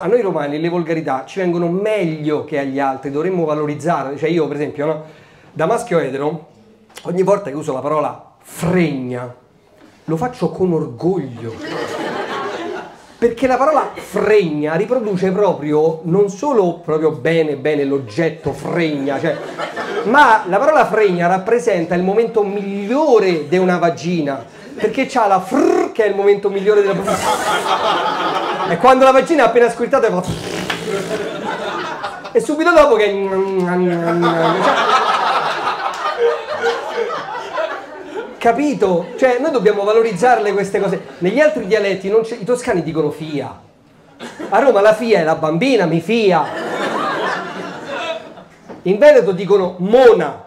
A noi romani le volgarità ci vengono meglio che agli altri, dovremmo valorizzarle. Cioè io, per esempio, no? da maschio etero, ogni volta che uso la parola fregna, lo faccio con orgoglio. Perché la parola fregna riproduce proprio, non solo proprio bene bene l'oggetto fregna, cioè, ma la parola fregna rappresenta il momento migliore di una vagina, perché c'ha la fr che è il momento migliore della E quando la vagina è appena squirtata fa E subito dopo che cioè... Capito? Cioè, noi dobbiamo valorizzarle queste cose. Negli altri dialetti i toscani dicono fia. A Roma la fia è la bambina, mi fia. In Veneto dicono mona.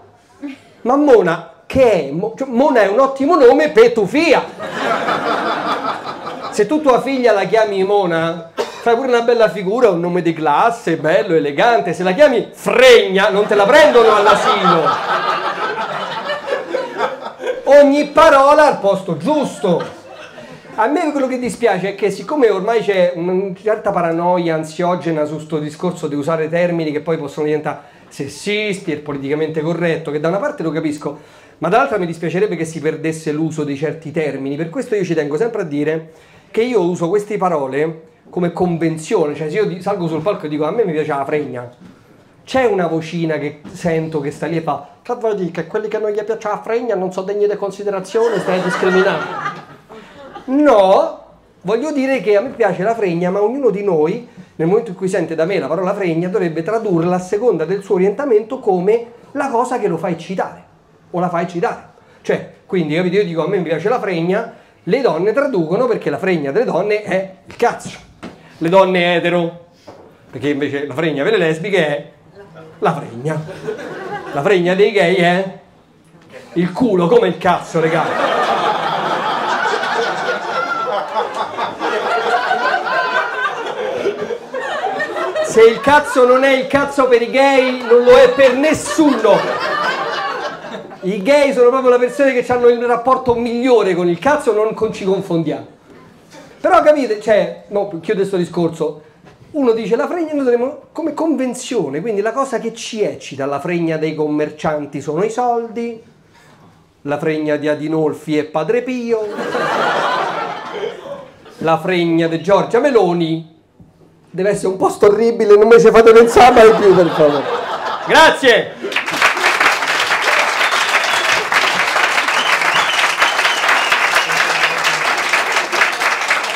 Ma mona che è? Cioè, mona è un ottimo nome per tu fia. Se tu tua figlia la chiami Mona, fai pure una bella figura, un nome di classe, bello, elegante. Se la chiami Fregna, non te la prendono all'asilo. Ogni parola al posto giusto. A me quello che dispiace è che siccome ormai c'è una certa paranoia ansiogena su questo discorso di usare termini che poi possono diventare sessisti e politicamente corretto, che da una parte lo capisco, ma dall'altra mi dispiacerebbe che si perdesse l'uso di certi termini. Per questo io ci tengo sempre a dire che io uso queste parole come convenzione, cioè se io salgo sul palco e dico a me mi piace la fregna, c'è una vocina che sento che sta lì e fa che vuol dire che quelli che non gli piace la fregna non sono degni di considerazione, stai discriminando. No, voglio dire che a me piace la fregna, ma ognuno di noi, nel momento in cui sente da me la parola fregna, dovrebbe tradurla a seconda del suo orientamento come la cosa che lo fa eccitare o la fa eccitare. Cioè, quindi capito, io dico a me mi piace la fregna, le donne traducono perché la fregna delle donne è il cazzo. Le donne etero, perché invece la fregna per le lesbiche è la fregna. La fregna dei gay è il culo come il cazzo, ragazzi. Se il cazzo non è il cazzo per i gay, non lo è per nessuno. I gay sono proprio le persone che hanno il rapporto migliore con il cazzo, non con ci confondiamo. Però capite, cioè, no, chiudo questo discorso. Uno dice la fregna noi dovremmo come convenzione, quindi la cosa che ci eccita, la fregna dei commercianti sono i soldi, la fregna di Adinolfi e Padre Pio, la fregna di Giorgia Meloni deve essere un posto orribile, non mi ci fate pensare mai più per favore. Grazie!